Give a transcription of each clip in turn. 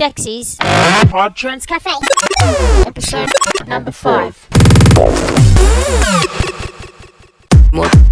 Dexi's Pod Trance Cafe, episode number five. More. More.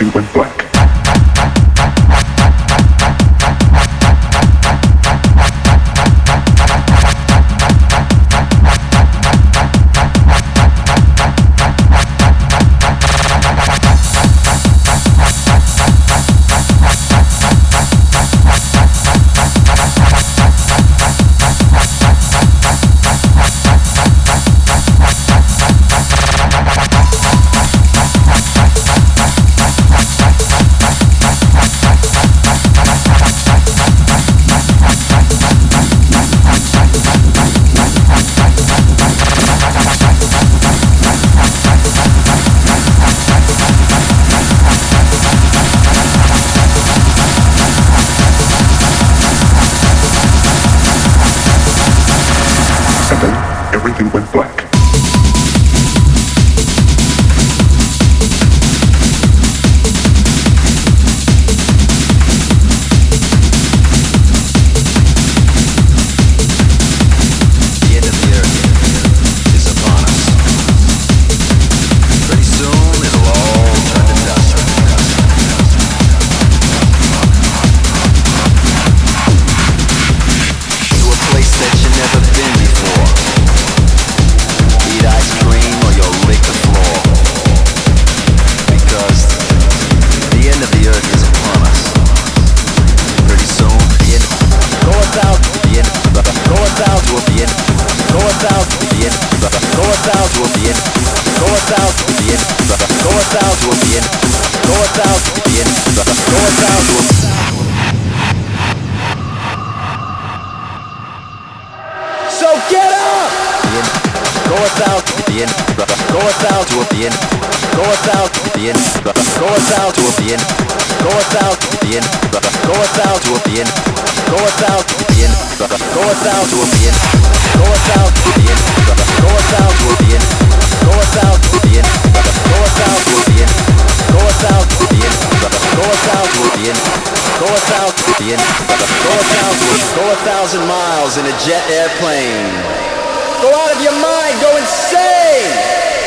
everything went black. miles in a jet airplane. Go out of your mind, go insane!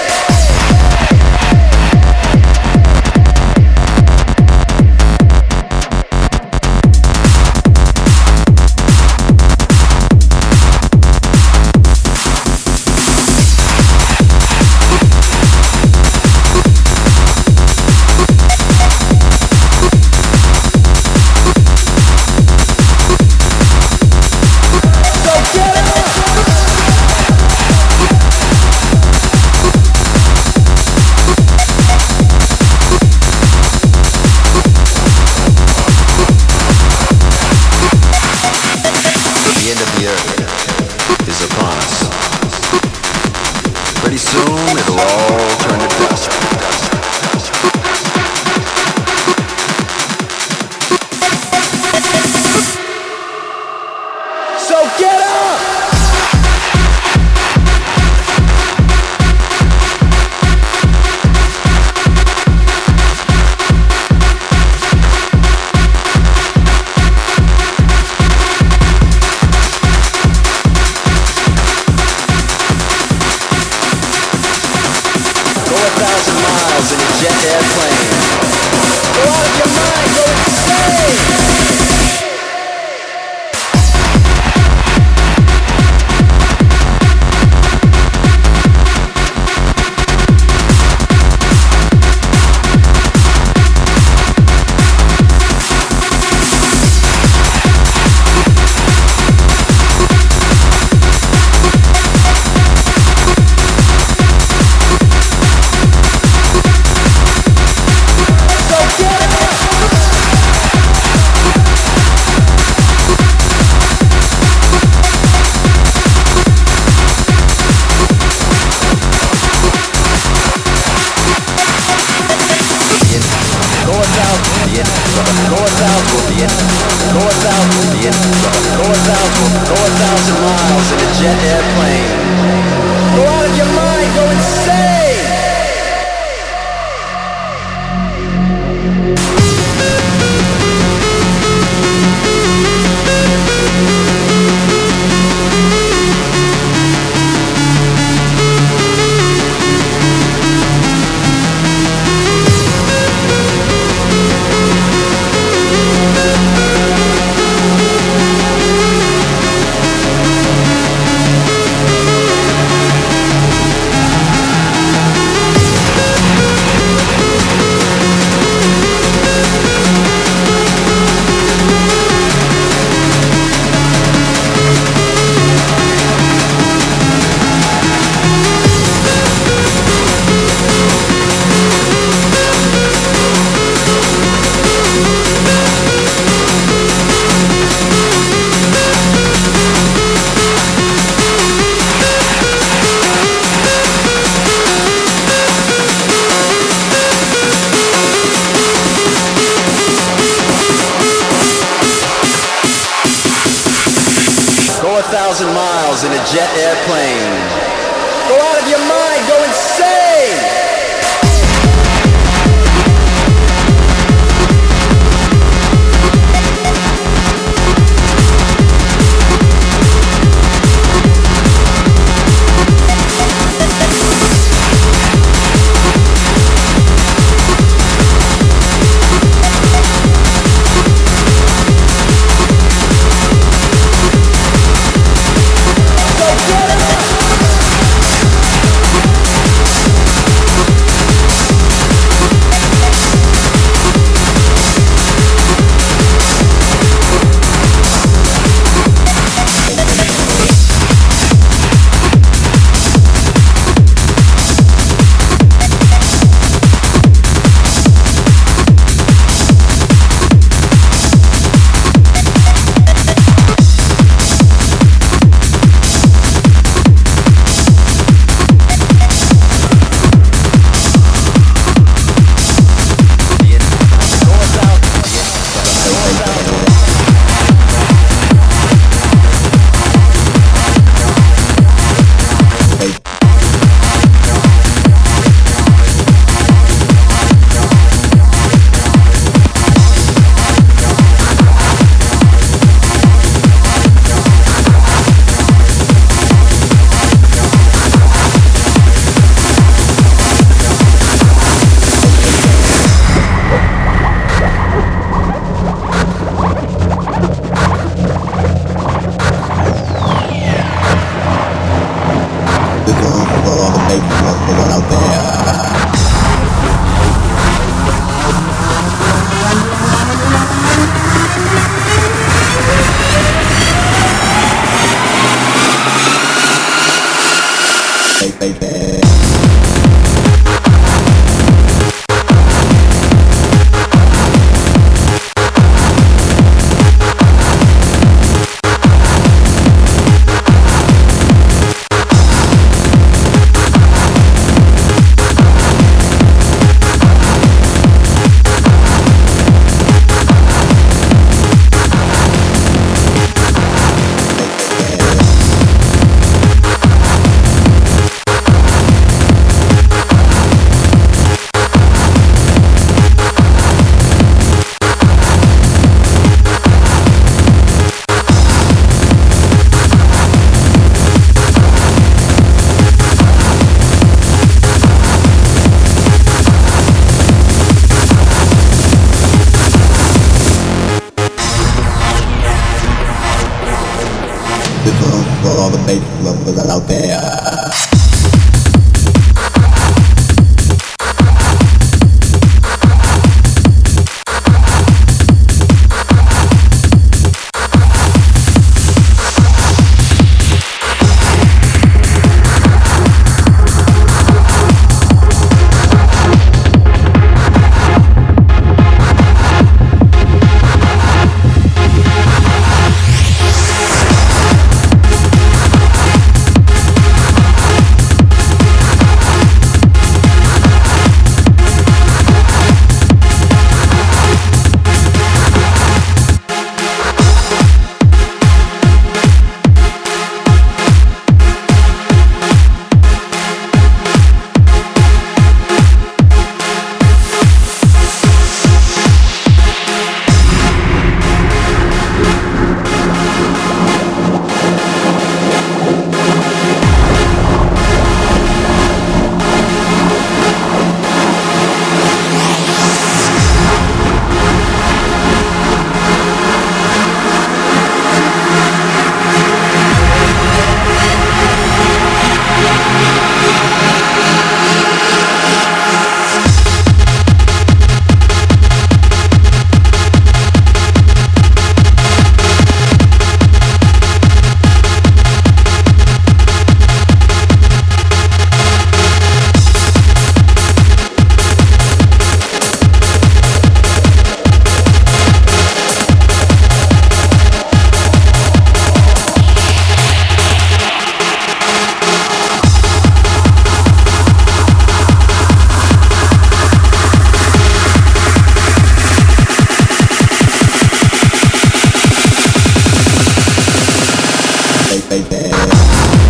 baby.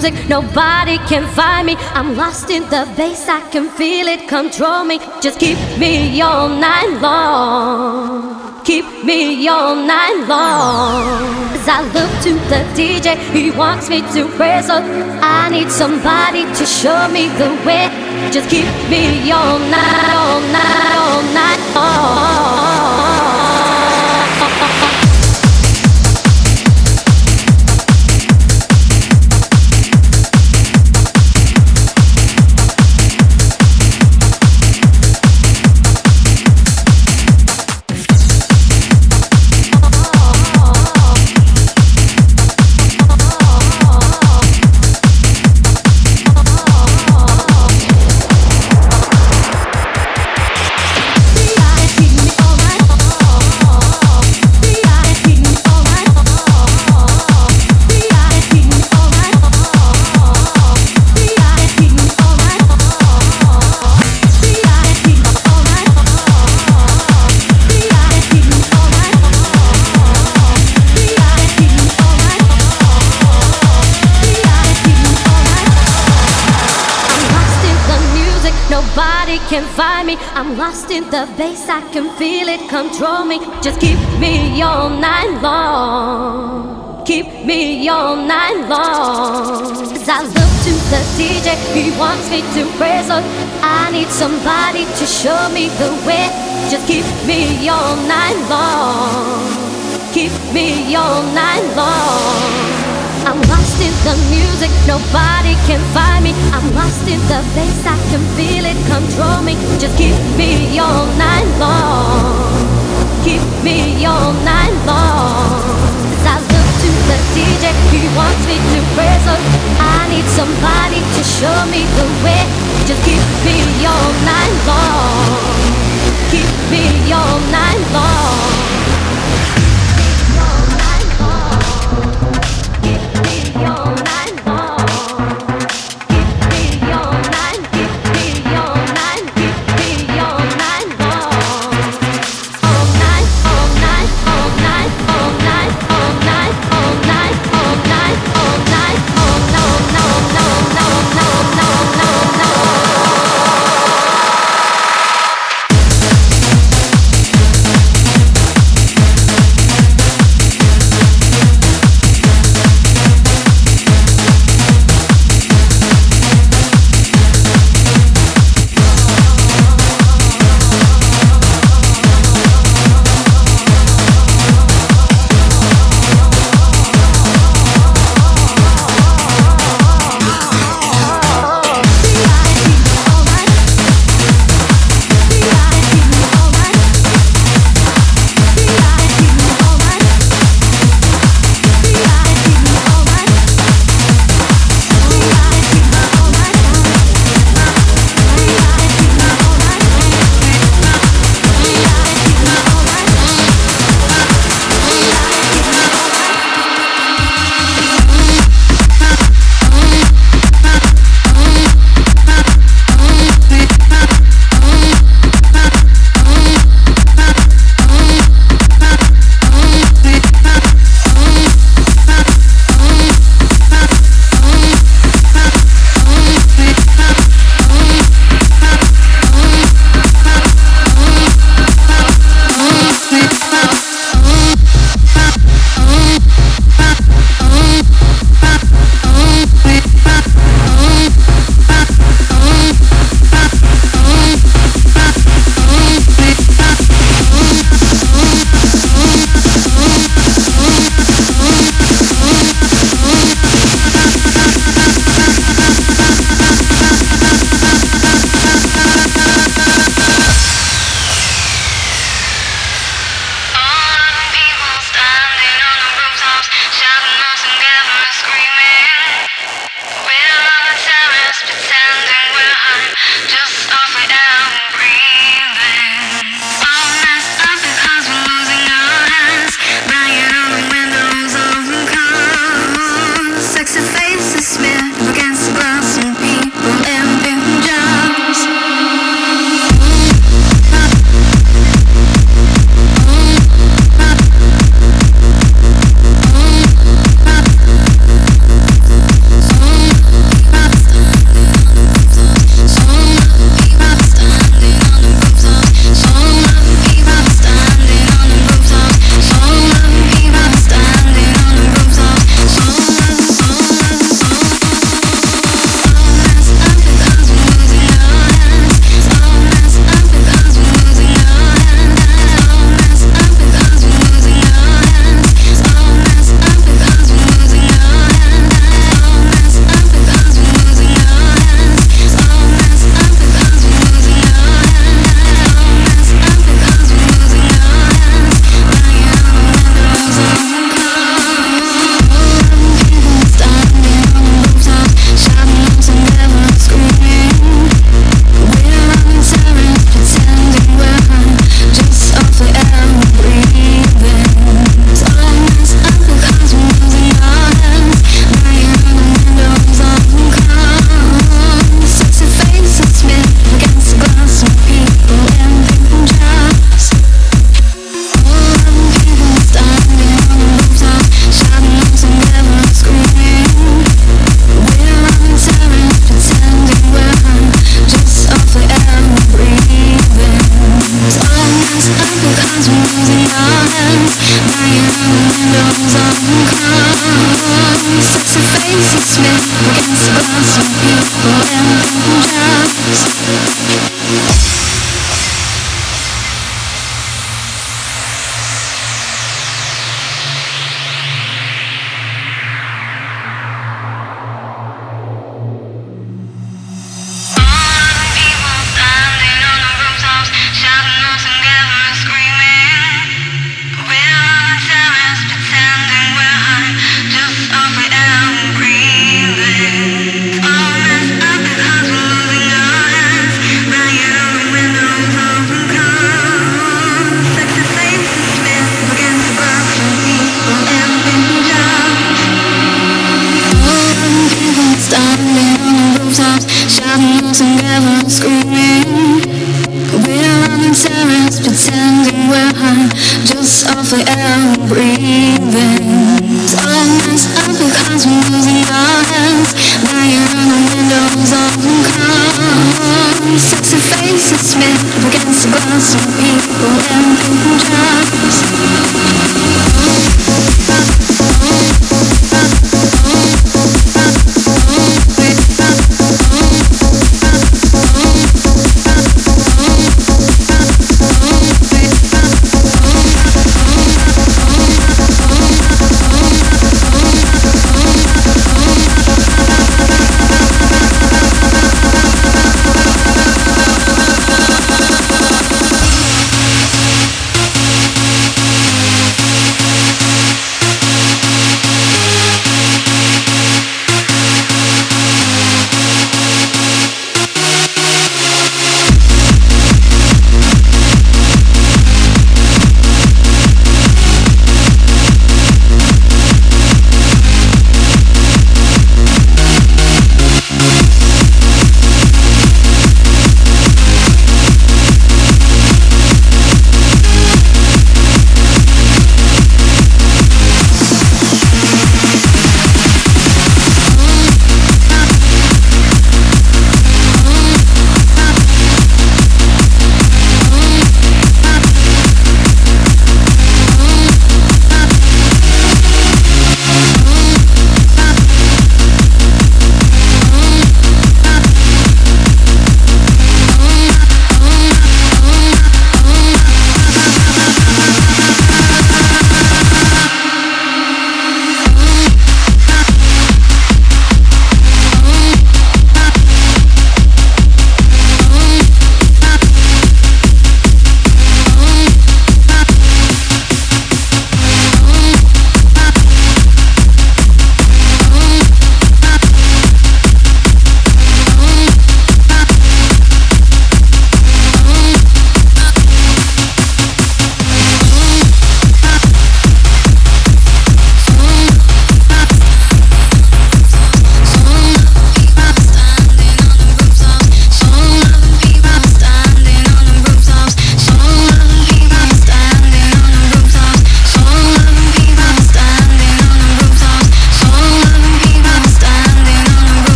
Music, nobody can find me. I'm lost in the bass, I can feel it control me. Just keep me all night long. Keep me all night long. As I look to the DJ, he wants me to praise up. I need somebody to show me the way. Just keep me all night, all night, all night long. Lost in the bass. I can feel it control me. Just keep me all night long. Keep me all night long. As I look to the DJ, he wants me to praise up. I need somebody to show me the way. Just keep me all night long. Keep me all night long. I'm lost in the music, nobody can find me. I'm lost in the bass, I can feel it control me. Just keep me all night long. Keep me all night long. As I look to the DJ, he wants me to praise up. I need somebody to show me the way. Just keep me all night long. Keep me all night long.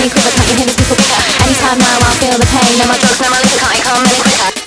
me quicker, comprehend this before quicker Anytime now I feel the pain, now my drugs, now my liquor can't come any quicker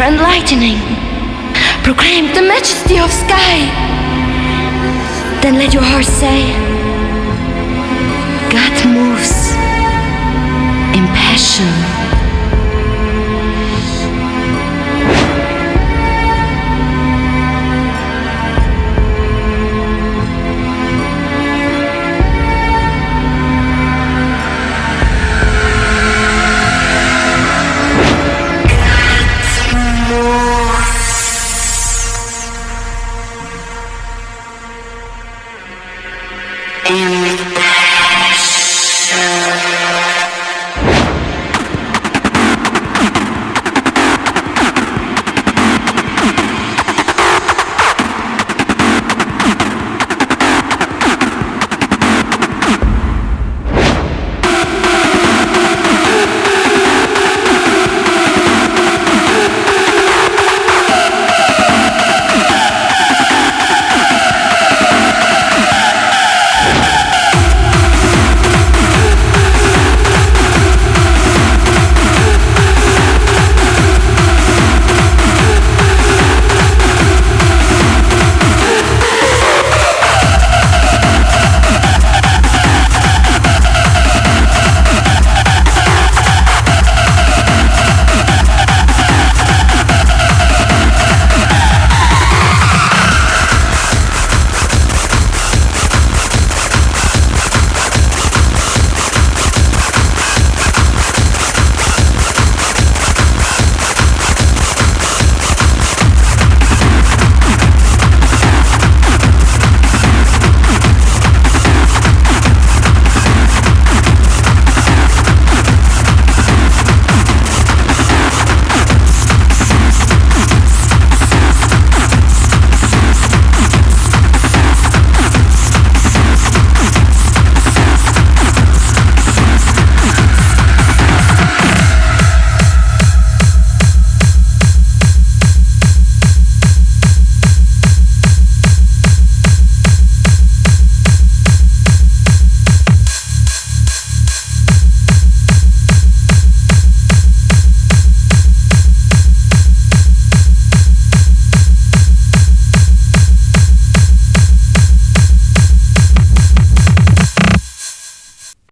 Anytime now lightning. Proclaim the majesty of sky. Then let your heart say, God moves in passion.